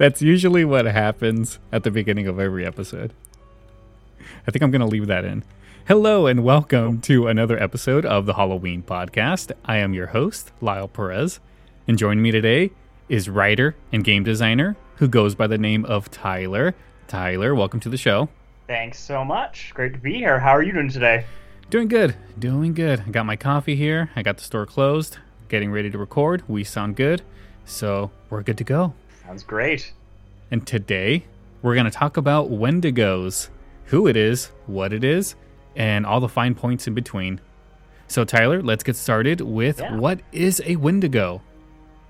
That's usually what happens at the beginning of every episode. I think I'm going to leave that in. Hello and welcome to another episode of the Halloween podcast. I am your host, Lyle Perez, and joining me today is writer and game designer who goes by the name of Tyler. Tyler, welcome to the show. Thanks so much. Great to be here. How are you doing today? Doing good, doing good. I got my coffee here. I got the store closed. Getting ready to record. We sound good, so we're good to go. Sounds great. And today we're going to talk about Wendigos, who it is, what it is, and all the fine points in between. So Tyler, let's get started with Yeah. what is a Wendigo?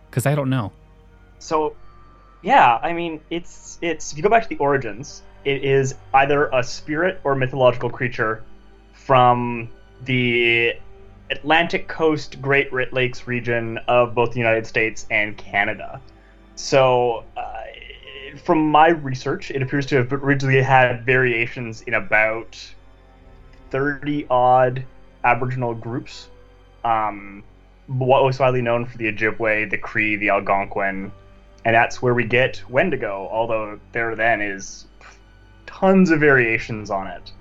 Because I don't know. So, yeah, I mean, it's it's if you go back to the origins, it is either a spirit or mythological creature from the Atlantic coast, Great Lakes region of both the United States and Canada. So, uh, from my research, it appears to have originally had variations in about 30 odd Aboriginal groups. Um, what was widely known for the Ojibwe, the Cree, the Algonquin, and that's where we get Wendigo, although there then is tons of variations on it.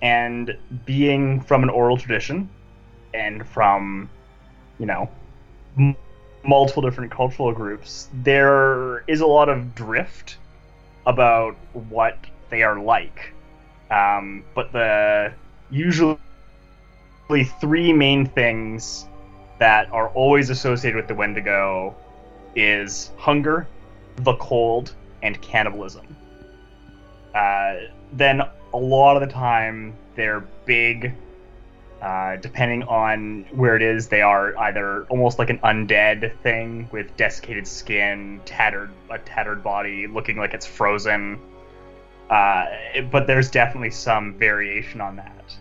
And being from an oral tradition and from, you know, multiple different cultural groups, there is a lot of drift about what they are like. Um, but the usually three main things that are always associated with the Wendigo is hunger, the cold, and cannibalism. Uh, then a lot of the time they're big. Uh, depending on where it is, they are either almost like an undead thing with desiccated skin, tattered a tattered body, looking like it's frozen. Uh, but there's definitely some variation on that.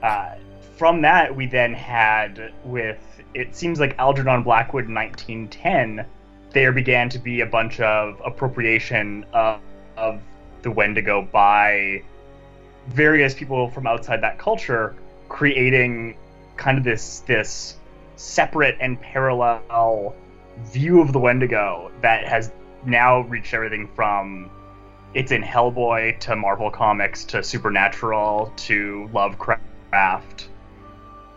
Uh, from that, we then had with it seems like Algernon Blackwood in 1910, there began to be a bunch of appropriation of, of the Wendigo by various people from outside that culture, creating kind of this this separate and parallel view of the Wendigo that has now reached everything from it's in Hellboy to Marvel Comics to Supernatural to Lovecraft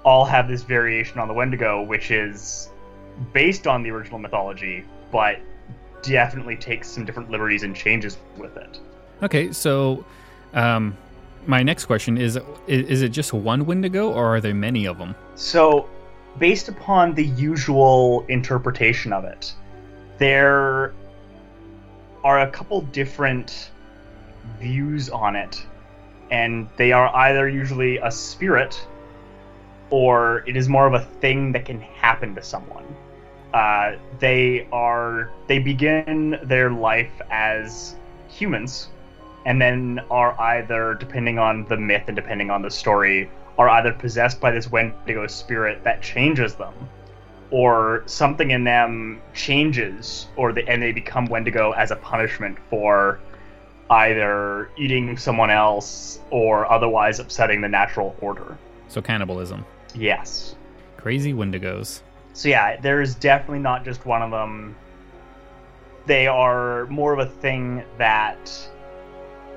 all have this variation on the Wendigo, which is based on the original mythology, but definitely takes some different liberties and changes with it. Okay, so um, my next question is, is it just one Wendigo or are there many of them? So, based upon the usual interpretation of it, there are a couple different views on it, and they are either usually a spirit or it is more of a thing that can happen to someone. Uh, they are they begin their life as humans, and then are either, depending on the myth and depending on the story, are either possessed by this Wendigo spirit that changes them, or something in them changes, or they, and they become Wendigo as a punishment for either eating someone else or otherwise upsetting the natural order. So cannibalism. Yes. Crazy Wendigos. So yeah, there is definitely not just one of them. They are more of a thing that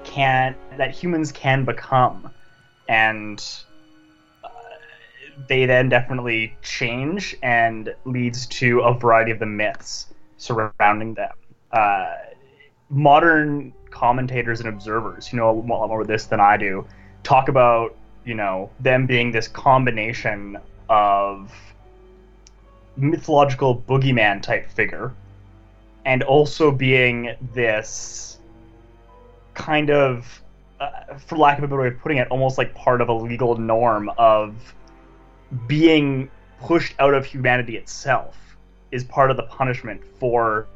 can that humans can become, and uh, they then definitely change and leads to a variety of the myths surrounding them. Uh, modern commentators and observers, who know a lot more of this than I do, talk about you know them being this combination of mythological boogeyman type figure and also being this kind of uh, for lack of a better way of putting it almost like part of a legal norm of being pushed out of humanity itself is part of the punishment for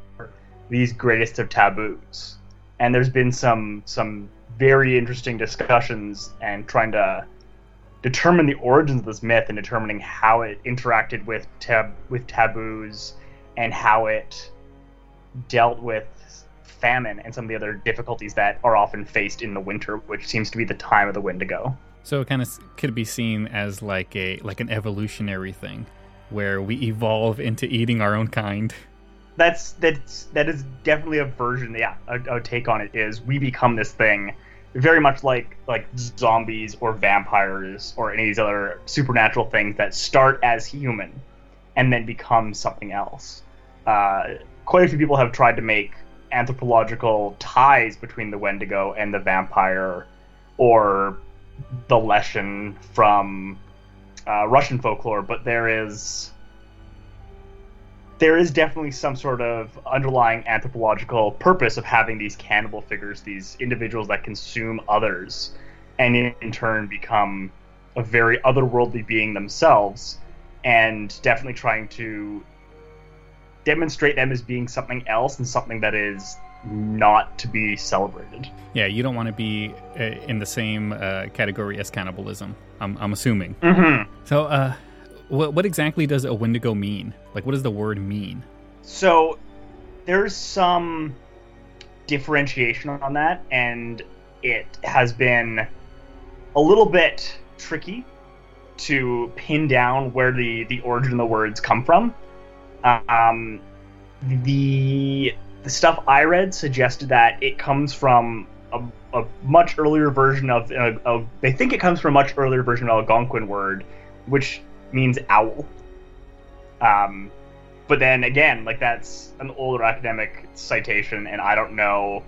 these greatest of taboos. And there's been some some very interesting discussions and trying to determine the origins of this myth and determining how it interacted with tab with taboos and how it dealt with famine and some of the other difficulties that are often faced in the winter, which seems to be the time of the Wendigo. So it kind of could be seen as like a like an evolutionary thing, where we evolve into eating our own kind. That's that's that is definitely a version. Yeah, a, a take on it is we become this thing, very much like like zombies or vampires or any of these other supernatural things that start as human, and then become something else. Uh, quite a few people have tried to make anthropological ties between the Wendigo and the vampire, or the Leshen from uh, Russian folklore, but there is there is definitely some sort of underlying anthropological purpose of having these cannibal figures, these individuals that consume others, and in, in turn become a very otherworldly being themselves, and definitely trying to demonstrate them as being something else and something that is not to be celebrated. Yeah, you don't want to be uh, in the same uh, category as cannibalism. I'm, I'm assuming. Mm-hmm. So, uh, what what exactly does a Wendigo mean? Like, what does the word mean? So, there's some differentiation on that, and it has been a little bit tricky to pin down where the the origin of the words come from. Um, the the stuff I read suggested that it comes from a, a much earlier version of, uh, of, They think it comes from a much earlier version of Algonquin word, which means owl. Um, but then again, like that's an older academic citation, and I don't know.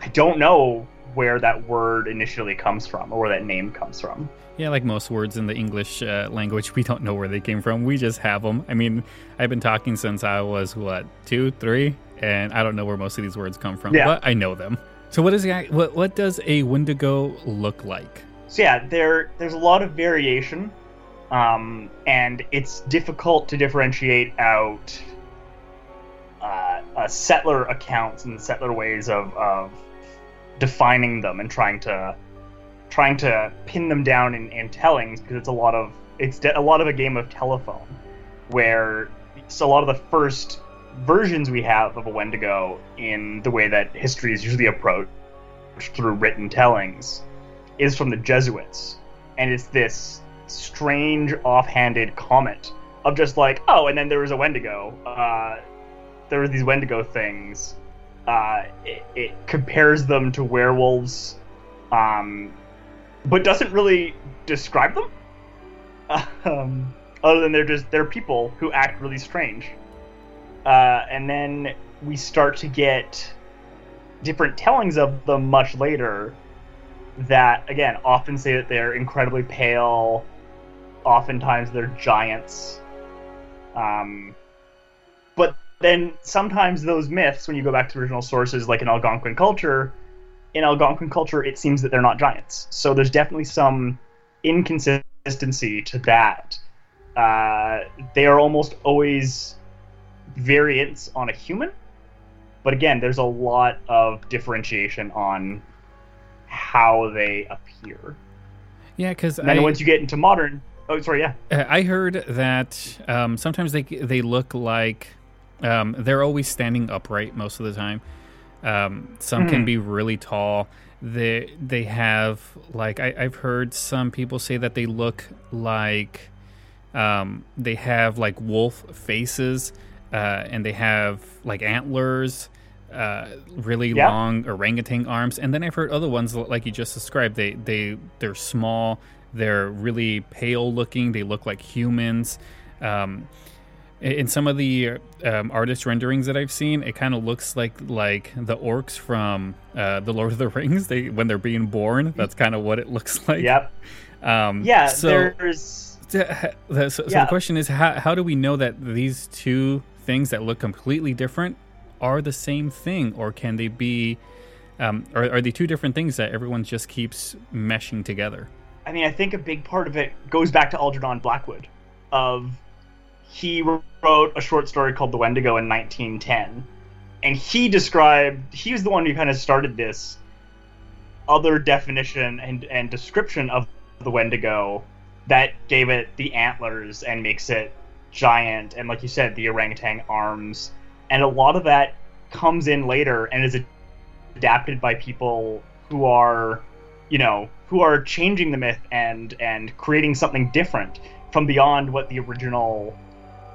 I don't know where that word initially comes from or where that name comes from. Yeah, like most words in the English uh, language, we don't know where they came from. We just have them. I mean, I've been talking since I was what two, three, and I don't know where most of these words come from, Yeah. but I know them. So, what is what what does a Wendigo look like? So yeah, there there's a lot of variation, um, and it's difficult to differentiate out uh, uh, settler accounts and settler ways of, of defining them and trying to trying to pin them down in, in tellings because it's a lot of it's de- a lot of a game of telephone where so a lot of the first versions we have of a Wendigo in the way that history is usually approached through written tellings is from the Jesuits, and it's this strange offhanded comment of just like, oh, and then there was a Wendigo. Uh, there were these Wendigo things. Uh, it, it compares them to werewolves, um, but doesn't really describe them. Um, other than they're just they're people who act really strange. Uh, and then we start to get different tellings of them much later that again often say that they're incredibly pale oftentimes they're giants um, but then sometimes those myths when you go back to original sources like in algonquin culture in algonquin culture it seems that they're not giants. So there's definitely some inconsistency to that. Uh, they are almost always variants on a human but again there's a lot of differentiation on how they appear. Yeah, because and then once you get into modern oh sorry yeah. Uh, I heard that um, sometimes they they look like um, they're always standing upright most of the time. Um, some can Mhm. be really tall. They they have like I, I've heard some people say that they look like um, they have like wolf faces uh, and they have like antlers. Uh, really Yeah. long orangutan arms, and then I've heard other ones like you just described. They they they're small, they're really pale looking. They look like humans. Um, in some of the um, artist renderings that I've seen, it kind of looks like like the orcs from uh, the Lord of the Rings. They when they're being born, that's kind of what it looks like. yep Um, yeah So, there's the- the- so, so Yeah. the question is, how how do we know that these two things that look completely different are the same thing, or can they be? Um, are, are they two different things that everyone just keeps meshing together? I mean, I think a big part of it goes back to Algernon Blackwood, of he wrote a short story called The Wendigo in 1910, and he described he was the one who kind of started this other definition and and description of the Wendigo that gave it the antlers and makes it giant and like you said the orangutan arms. And a lot of that comes in later and is adapted by people who are you know who are changing the myth and and creating something different from beyond what the original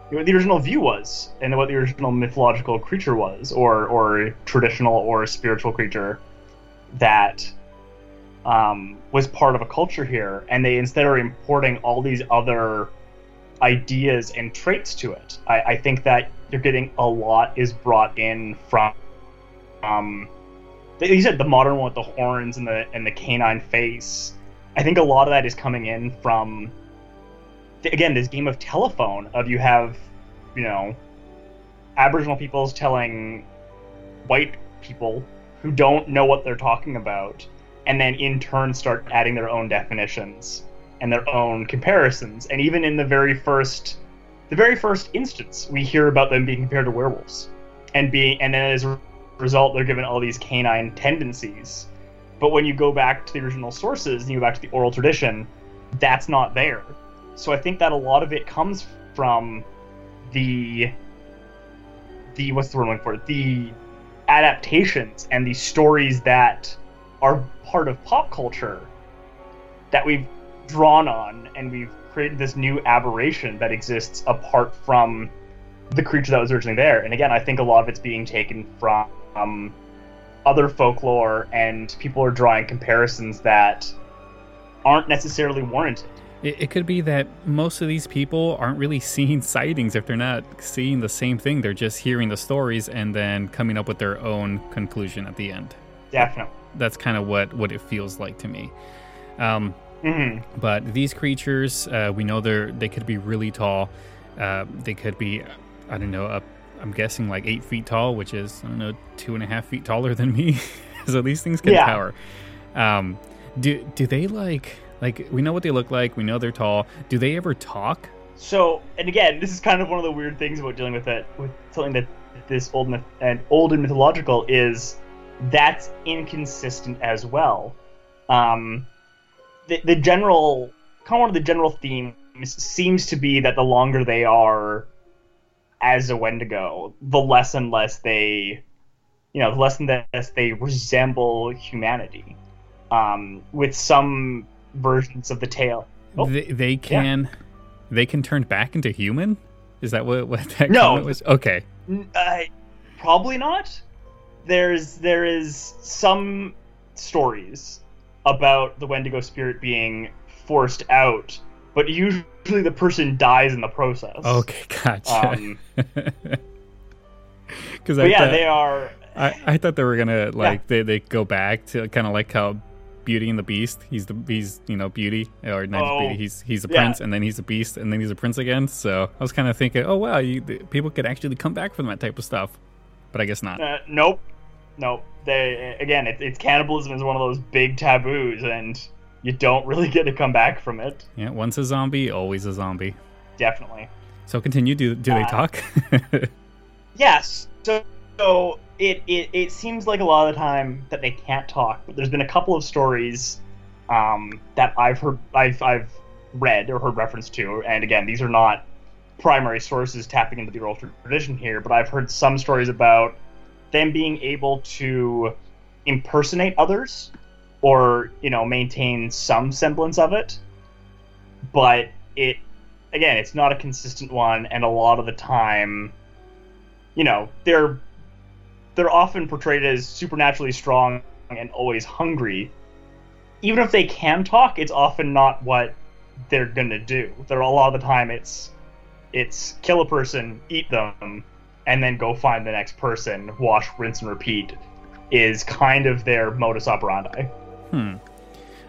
what the original view was and what the original mythological creature was or or traditional or spiritual creature that um, was part of a culture here and they instead are importing all these other ideas and traits to it i, I think that you're getting a lot is brought in from um, you said the modern one with the horns and the and the canine face. I think a lot of that is coming in from again this game of telephone of you have you know Aboriginal peoples telling white people who don't know what they're talking about, and then in turn start adding their own definitions and their own comparisons. And even in the very first, the very first instance, we hear about them being compared to werewolves, and being and then as a result, they're given all these canine tendencies. But when you go back to the original sources and you go back to the oral tradition, that's not there. So I think that a lot of it comes from the the what's the word I'm looking for? The adaptations and the stories that are part of pop culture that we've drawn on and we've created this new aberration that exists apart from the creature that was originally there. And again, I think a lot of it's being taken from um, other folklore, and people are drawing comparisons that aren't necessarily warranted. It, it, could be that most of these people aren't really seeing sightings if they're not seeing the same thing. They're just hearing the stories and then coming up with their own conclusion at the end. Definitely. That's kind of what, what it feels like to me. Um, mm-hmm. But these creatures, uh, we know they're they could be really tall. Uh, they could be, I don't know, up I'm guessing like eight feet tall, which is I don't know two and a half feet taller than me. so these things can yeah. tower. Um, do do they like like we know what they look like? We know they're tall. Do they ever talk? So, and again, this is kind of one of the weird things about dealing with it with something that this old myth and old and mythological is that's inconsistent as well. Um, the the general kind of one of the general themes seems to be that the longer they are as a Wendigo, the less and less they, you know, the less and less they resemble humanity. Um, with some versions of the tale, oh, they, they can, yeah. they can turn back into human. Is that what what that no, comment was? Okay, uh, probably not. There's there is some stories about the Wendigo spirit being forced out but usually the person dies in the process. Okay, gotcha. Um, Because yeah, thought, they are. I, I thought they were gonna like yeah. they they go back to kind of like how Beauty and the Beast. He's the he's you know Beauty or not oh, Beauty. He's he's a prince and then he's a beast and then he's a prince again. So I was kind of thinking, oh wow, you, the, people could actually come back from that type of stuff, but I guess not. Uh, nope, nope. They again, it, it's cannibalism is one of those big taboos, and you don't really get to come back from it. Yeah, once a zombie, always a zombie. Definitely. So continue. Do do they uh, talk? yes. So so it, it it seems like a lot of the time that they can't talk, but there's been a couple of stories um, that I've heard I've I've read or heard reference to, and again, these are not primary sources tapping into the oral tradition here, but I've heard some stories about them being able to impersonate others or you know maintain some semblance of it. But it again it's not a consistent one and a lot of the time you know they're they're often portrayed as supernaturally strong and always hungry even if they can talk it's often not what they're gonna do they're a lot of the time it's it's kill a person eat them and then go find the next person wash rinse and repeat is kind of their modus operandi Hmm.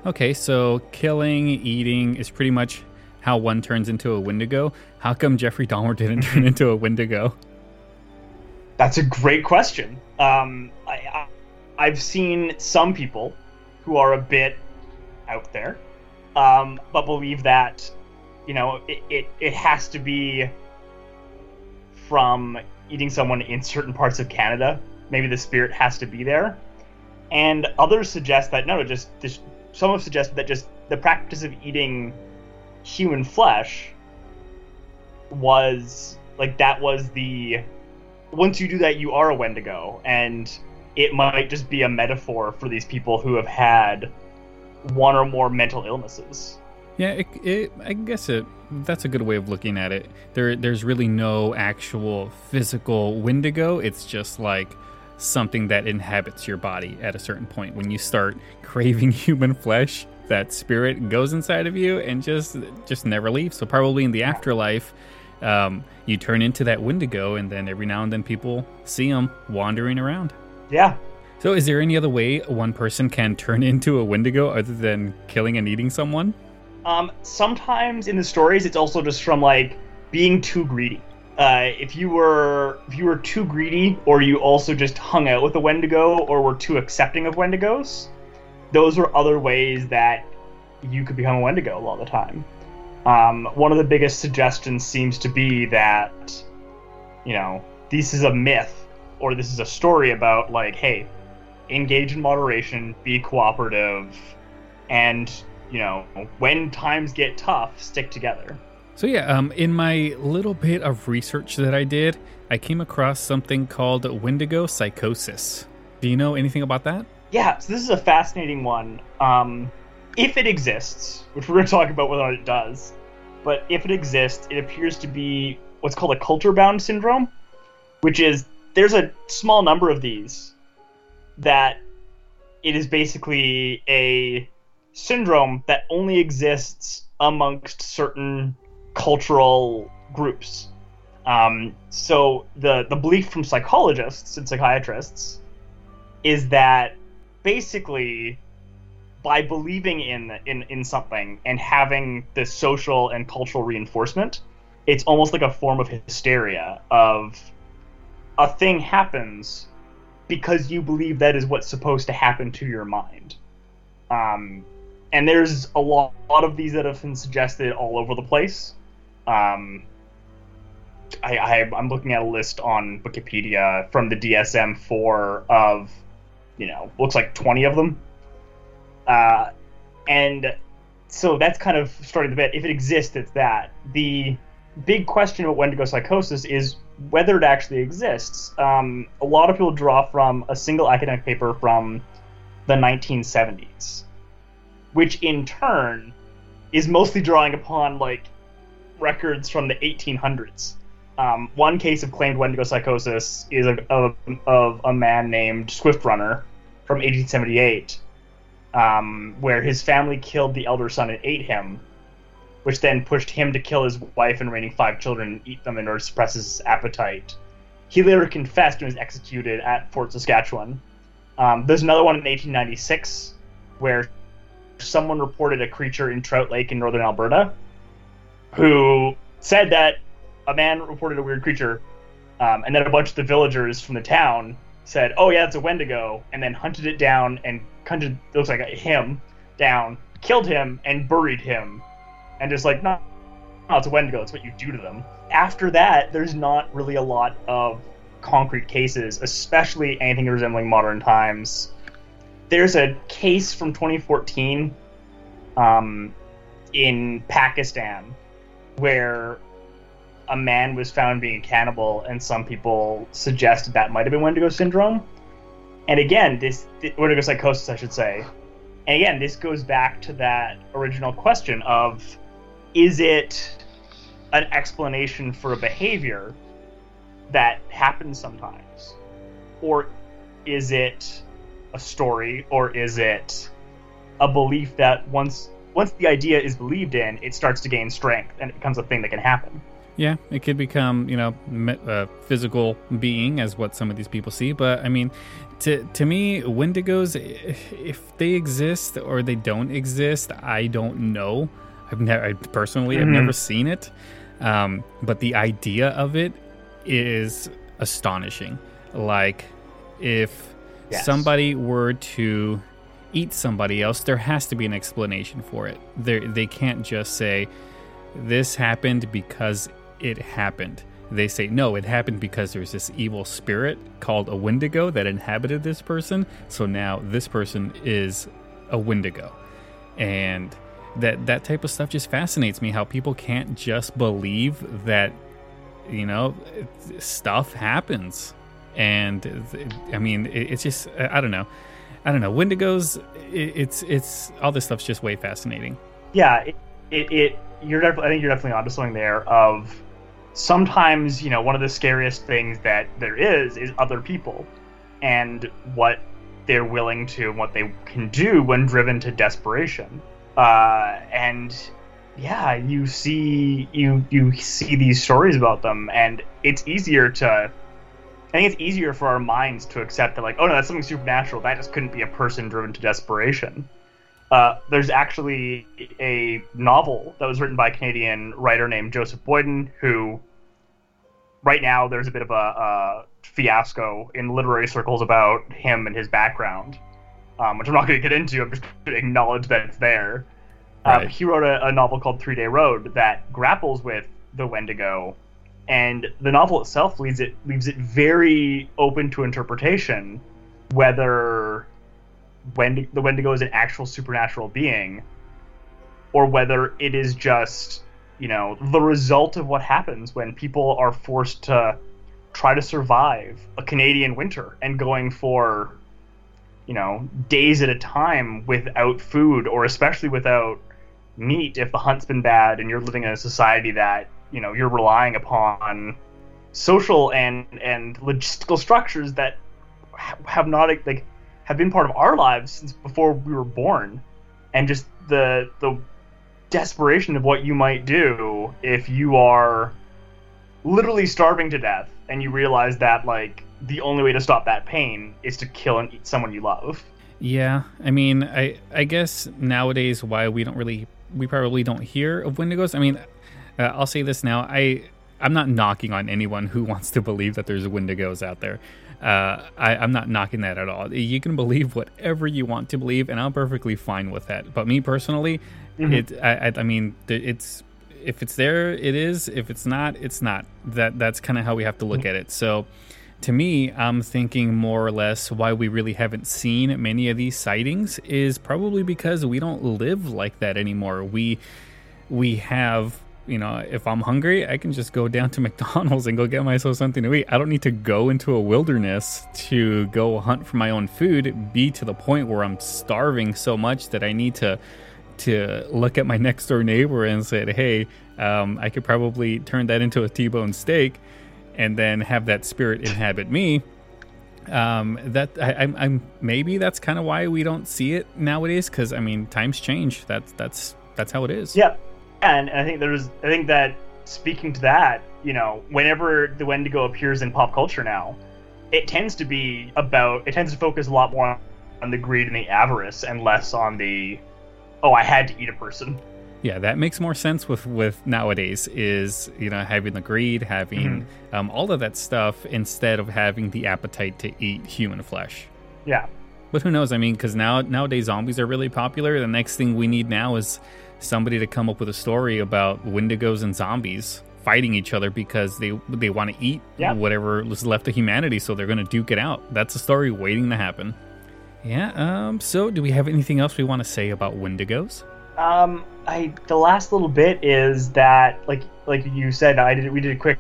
Okay, so killing, eating is pretty much how one turns into a Wendigo. How come Jeffrey Dahmer didn't turn into a Wendigo? That's a great question. Um, I, I, have seen some people who are a bit out there, um, but believe that, you know, it, it, it has to be from eating someone in certain parts of Canada. Maybe the spirit has to be there. And others suggest that no, just, just some have suggested that just the practice of eating human flesh was like that was the once you do that you are a wendigo and it might just be a metaphor for these people who have had one or more mental illnesses Yeah, it, it, I guess it. That's a good way of looking at it. There, there's really no actual physical Wendigo. It's just like something that inhabits your body at a certain point. When you start craving human flesh, that spirit goes inside of you and just, just never leaves. So probably in the afterlife, um, you turn into that Wendigo, and then every now and then people see them wandering around. yeah So, is there any other way one person can turn into a Wendigo other than killing and eating someone? Um, sometimes in the stories, it's also just from like being too greedy. Uh, if you were if you were too greedy, or you also just hung out with a Wendigo, or were too accepting of Wendigos, those were other ways that you could become a Wendigo a lot of the time. Um, one of the biggest suggestions seems to be that, you know, this is a myth, or this is a story about like, hey, engage in moderation, be cooperative, and you know, when times get tough, stick together. So yeah, um, in my little bit of research that I did, I came across something called Wendigo psychosis. Do you know anything about that? Yeah, so this is a fascinating one. Um, if it exists, which we're going to talk about whether it does, but if it exists, it appears to be what's called a culture bound syndrome, which is there's a small number of these that it is basically a syndrome that only exists amongst certain cultural groups. Um, so the the belief from psychologists and psychiatrists is that basically by believing in in in something and having the social and cultural reinforcement, it's almost like a form of hysteria of a thing happens because you believe that is what's supposed to happen to your mind. Um, and there's a lot, lot of these that have been suggested all over the place. Um, I, I I'm looking at a list on Wikipedia from the DSM-4 of, you know, looks like 20 of them. Uh, and so that's kind of starting the bit. If it exists, it's that. The big question about Wendigo psychosis is whether it actually exists. Um, a lot of people draw from a single academic paper from the 1970s, which in turn is mostly drawing upon like records from the 1800s. Um, one case of claimed Wendigo psychosis is of, of, of a man named Swift Runner from 1878, um, where his family killed the elder son and ate him, which then pushed him to kill his wife and remaining five children and eat them in order to suppress his appetite. He later confessed and was executed at Fort Saskatchewan. Um, there's another one in 1896 where someone reported a creature in Trout Lake in northern Alberta who said that a man reported a weird creature, um, and then a bunch of the villagers from the town said, "Oh yeah, it's a Wendigo," and then hunted it down and hunted looks like him down, killed him, and buried him, and just like, no, no, it's a Wendigo. It's what you do to them. After that, there's not really a lot of concrete cases, especially anything resembling modern times. There's a case from 2014 um, in Pakistan where a man was found being a cannibal, and some people suggested that might have been Wendigo syndrome. And again, this Wendigo psychosis, I should say. And again, this goes back to that original question of is it an explanation for a behavior that happens sometimes? Or is it a story or is it a belief that once once the idea is believed in, it starts to gain strength and it becomes a thing that can happen. Yeah, it could become, you know, a physical being as what some of these people see. But I mean, to to me, Wendigos, if they exist or they don't exist, I don't know. I've never I personally, mm-hmm. I've never seen it. Um, but the idea of it is astonishing. Like, if yes. somebody were to eat somebody else, there has to be an explanation for it. They they can't just say this happened because it happened. they say no, it happened because there's this evil spirit called a Wendigo that inhabited this person. So now this person is a Wendigo, and that that type of stuff just fascinates me. How people can't just believe that you know stuff happens, and I mean it's just I don't know. I don't know. Wendigos, it's it's all this stuff's just way fascinating. Yeah, it, it, it you're definitely. I think you're definitely onto something there. Of sometimes, you know, one of the scariest things that there is is other people, and what they're willing to, and what they can do when driven to desperation. Uh, and yeah, you see you you see these stories about them, and it's easier to I think it's easier for our minds to accept that, like, oh no, that's something supernatural. That just couldn't be a person driven to desperation. Uh, there's actually a novel that was written by a Canadian writer named Joseph Boyden, who right now there's a bit of a, a fiasco in literary circles about him and his background, um, which I'm not going to get into. I'm just going to acknowledge that it's there. Um, right. Um, he wrote a, a novel called Three Day Road that grapples with the Wendigo and the novel itself leaves it leaves it very open to interpretation whether Wendigo, the Wendigo is an actual supernatural being or whether it is just you know the result of what happens when people are forced to try to survive a Canadian winter and going for you know days at a time without food or especially without meat if the hunt's been bad and you're living in a society that you know you're relying upon social and and logistical structures that have not like have been part of our lives since before we were born and just the the desperation of what you might do if you are literally starving to death and you realize that like the only way to stop that pain is to kill and eat someone you love yeah i mean i i guess nowadays why we don't really we probably don't hear of wendigos i mean uh, I'll say this now. I I'm not knocking on anyone who wants to believe that there's Wendigos out there. Uh, I, am not knocking that at all. You can believe whatever you want to believe, and I'm perfectly fine with that. But me personally, mm-hmm. it I, I mean it's if it's there, it is. If it's not, it's not. That that's kind of how we have to look mm-hmm. at it. So to me, I'm thinking more or less why we really haven't seen many of these sightings is probably because we don't live like that anymore. We we have you know, if I'm hungry, I can just go down to McDonald's and go get myself something to eat. I don't need to go into a wilderness to go hunt for my own food, be to the point where I'm starving so much that I need to to look at my next door neighbor and say, "Hey, um, I could probably turn that into a T-bone steak, and then have that spirit inhabit me." Um, that I, I'm maybe that's kind of why we don't see it nowadays. Because I mean, times change. That's that's that's how it is. Yeah and I think there's I think that speaking to that, you know, whenever the Wendigo appears in pop culture now, it tends to be about it tends to focus a lot more on the greed and the avarice and less on the oh I had to eat a person. Yeah, that makes more sense with with nowadays is you know having the greed, having mm-hmm. um, all of that stuff instead of having the appetite to eat human flesh. Yeah, but who knows? I mean, because now nowadays zombies are really popular. The next thing we need now is somebody to come up with a story about Wendigos and zombies fighting each other because they they want to eat yeah. whatever is left of humanity, so they're going to duke it out. That's a story waiting to happen. Yeah. Um. So, do we have anything else we want to say about Wendigos? Um. I the last little bit is that like like you said, I did we did a quick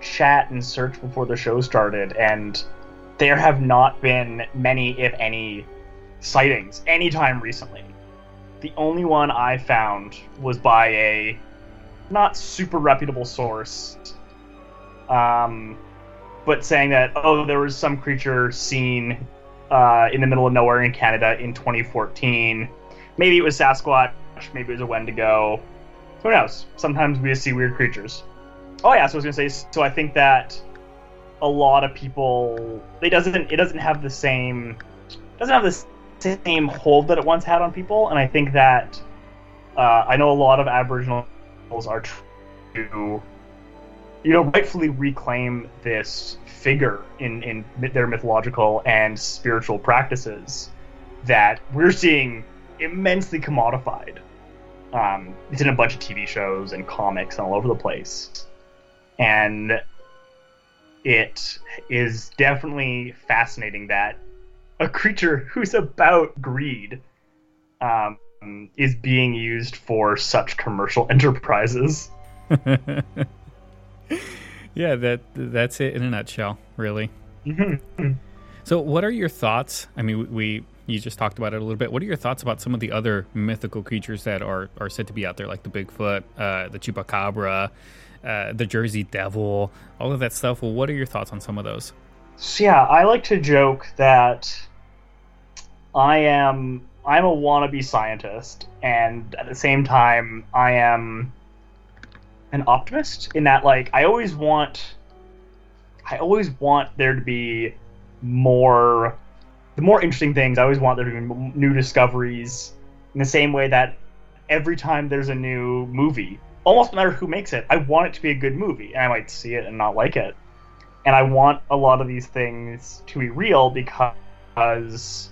chat and search before the show started, and there have not been many, if any, sightings anytime recently. The only one I found was by a not super reputable source, um, but saying that oh, there was some creature seen uh, in the middle of nowhere in Canada in 2014. Maybe it was Sasquatch, maybe it was a Wendigo. Who knows? Sometimes we just see weird creatures. Oh yeah, so I was gonna say. So I think that a lot of people it doesn't it doesn't have the same doesn't have the same hold that it once had on people, and I think that uh, I know a lot of Aboriginals are to, you know, rightfully reclaim this figure in in their mythological and spiritual practices that we're seeing immensely commodified. Um, it's in a bunch of TV shows and comics and all over the place, and it is definitely fascinating that a creature who's about greed um, is being used for such commercial enterprises. yeah, that that's it in a nutshell, really. Mm-hmm. So, what are your thoughts? I mean, we you just talked about it a little bit. What are your thoughts about some of the other mythical creatures that are are said to be out there, like the Bigfoot, uh, the Chupacabra, uh, the Jersey Devil, all of that stuff? Well, what are your thoughts on some of those? So, yeah, I like to joke that I am I'm a wannabe scientist, and at the same time, I am an optimist in that, like, I always want, I always want there to be more, the more interesting things. I always want there to be new discoveries. In the same way that every time there's a new movie, almost no matter who makes it, I want it to be a good movie, and I might see it and not like it. And I want a lot of these things to be real because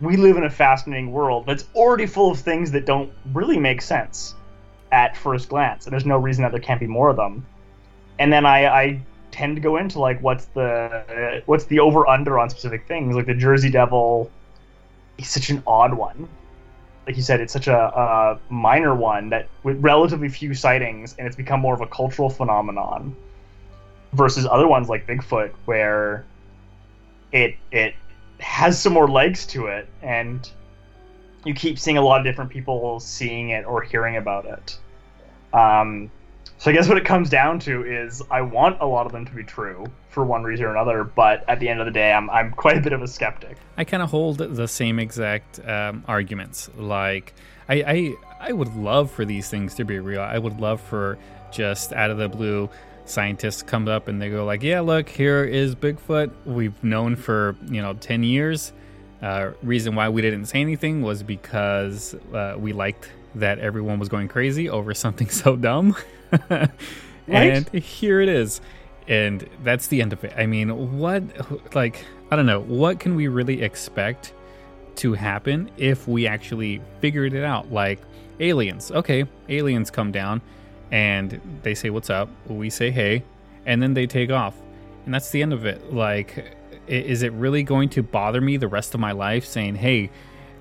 we live in a fascinating world that's already full of things that don't really make sense at first glance, and there's no reason that there can't be more of them. And then I, I tend to go into like what's the what's the over under on specific things, like the Jersey Devil. is such an odd one. Like you said, it's such a, a minor one that with relatively few sightings, and it's become more of a cultural phenomenon. Versus other ones like Bigfoot, where it it has some more legs to it, and you keep seeing a lot of different people seeing it or hearing about it. Um, so I guess what it comes down to is I want a lot of them to be true for one reason or another, but at the end of the day, I'm I'm quite a bit of a skeptic. I kind of hold the same exact um, arguments. Like I, I I would love for these things to be real. I would love for just out of the blue scientists come up and they go like, "Yeah, look, here is Bigfoot. We've known for you know ten years. Uh, reason why we didn't say anything was because uh, we liked that everyone was going crazy over something so dumb, right? and here it is." And that's the end of it. I mean, what like I don't know, what can we really expect to happen if we actually figured it out? Like aliens. Okay, aliens come down and they say what's up? We say hey and then they take off. And that's the end of it. Like is it really going to bother me the rest of my life saying hey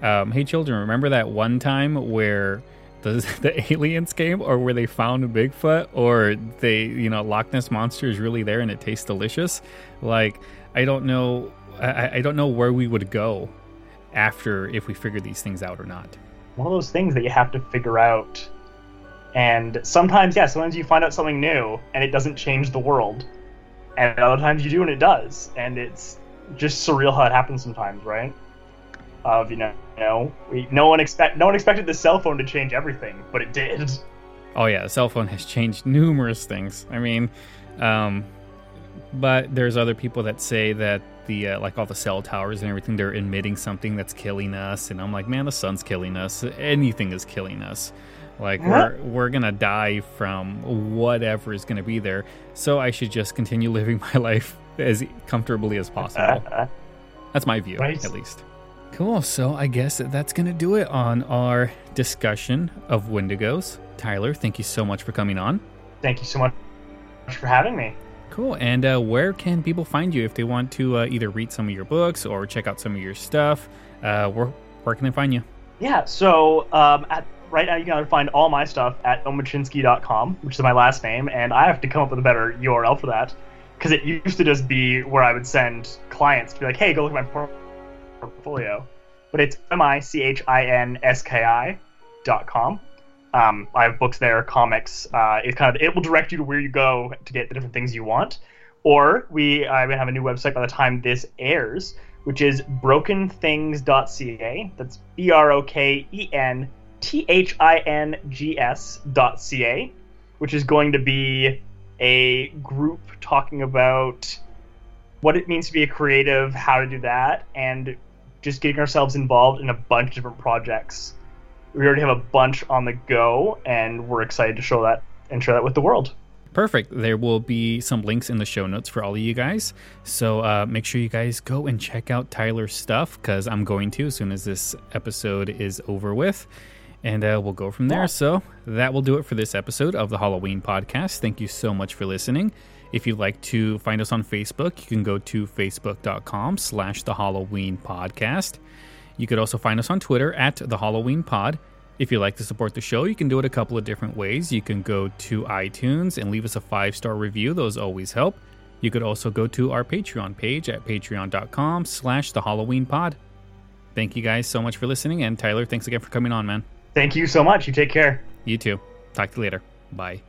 um, hey children remember that one time where the, the aliens came or where they found bigfoot or they you know loch ness monster is really there and it tastes delicious? Like i don't know I, I don't know where we would go after if we figure these things out or not. One of those things that you have to figure out and sometimes, yeah, sometimes you find out something new and it doesn't change the world. And other times you do and it does. And it's just surreal how it happens sometimes, right? Of you know, you know, we, no one expect no one expected the cell phone to change everything, but it did. Oh yeah, the cell phone has changed numerous things. I mean, um, but there's other people that say that the uh, like all the cell towers and everything they're emitting something that's killing us, and I'm like, man, the sun's killing us. Anything is killing us. Like we're we're gonna die from whatever is gonna be there. So I should just continue living my life as comfortably as possible. That's my view, right. at least. Cool. So I guess that's gonna do it on our discussion of Wendigos. Tyler, thank you so much for coming on. Thank you so much for having me. Cool. And uh, where can people find you if they want to uh, either read some of your books or check out some of your stuff? Uh, where where can they find you? Yeah. So um, at right now you can find all my stuff at omichinski.com, which is my last name, and I have to come up with a better URL for that because it used to just be where I would send clients to be like, "Hey, go look at my portfolio," but it's m i c h i n s k i dot com. Um, I have books there, comics. Uh, it kind of it will direct you to where you go to get the different things you want. Or we I have a new website by the time this airs, which is brokenthings.ca. That's b r o k e n T H I N G S dot C A, which is going to be a group talking about what it means to be a creative, how to do that, and just getting ourselves involved in a bunch of different projects. We already have a bunch on the go, and we're excited to show that and share that with the world. Perfect. There will be some links in the show notes for all of you guys. So uh, make sure you guys go and check out Tyler's stuff because I'm going to as soon as this episode is over with. And uh, we'll go from there. So that will do it for this episode of the Halloween podcast. Thank you so much for listening. If you'd like to find us on Facebook, you can go to facebook.com slash the Halloween podcast. You could also find us on Twitter at the Halloween Pod. If you'd like to support the show, you can do it a couple of different ways. You can go to iTunes and leave us a five star review; those always help. You could also go to our Patreon page at patreon.com slash the Halloween Pod. Thank you guys so much for listening, and Tyler, thanks again for coming on, man. Thank you so much. You take care. You too. Talk to you later. Bye.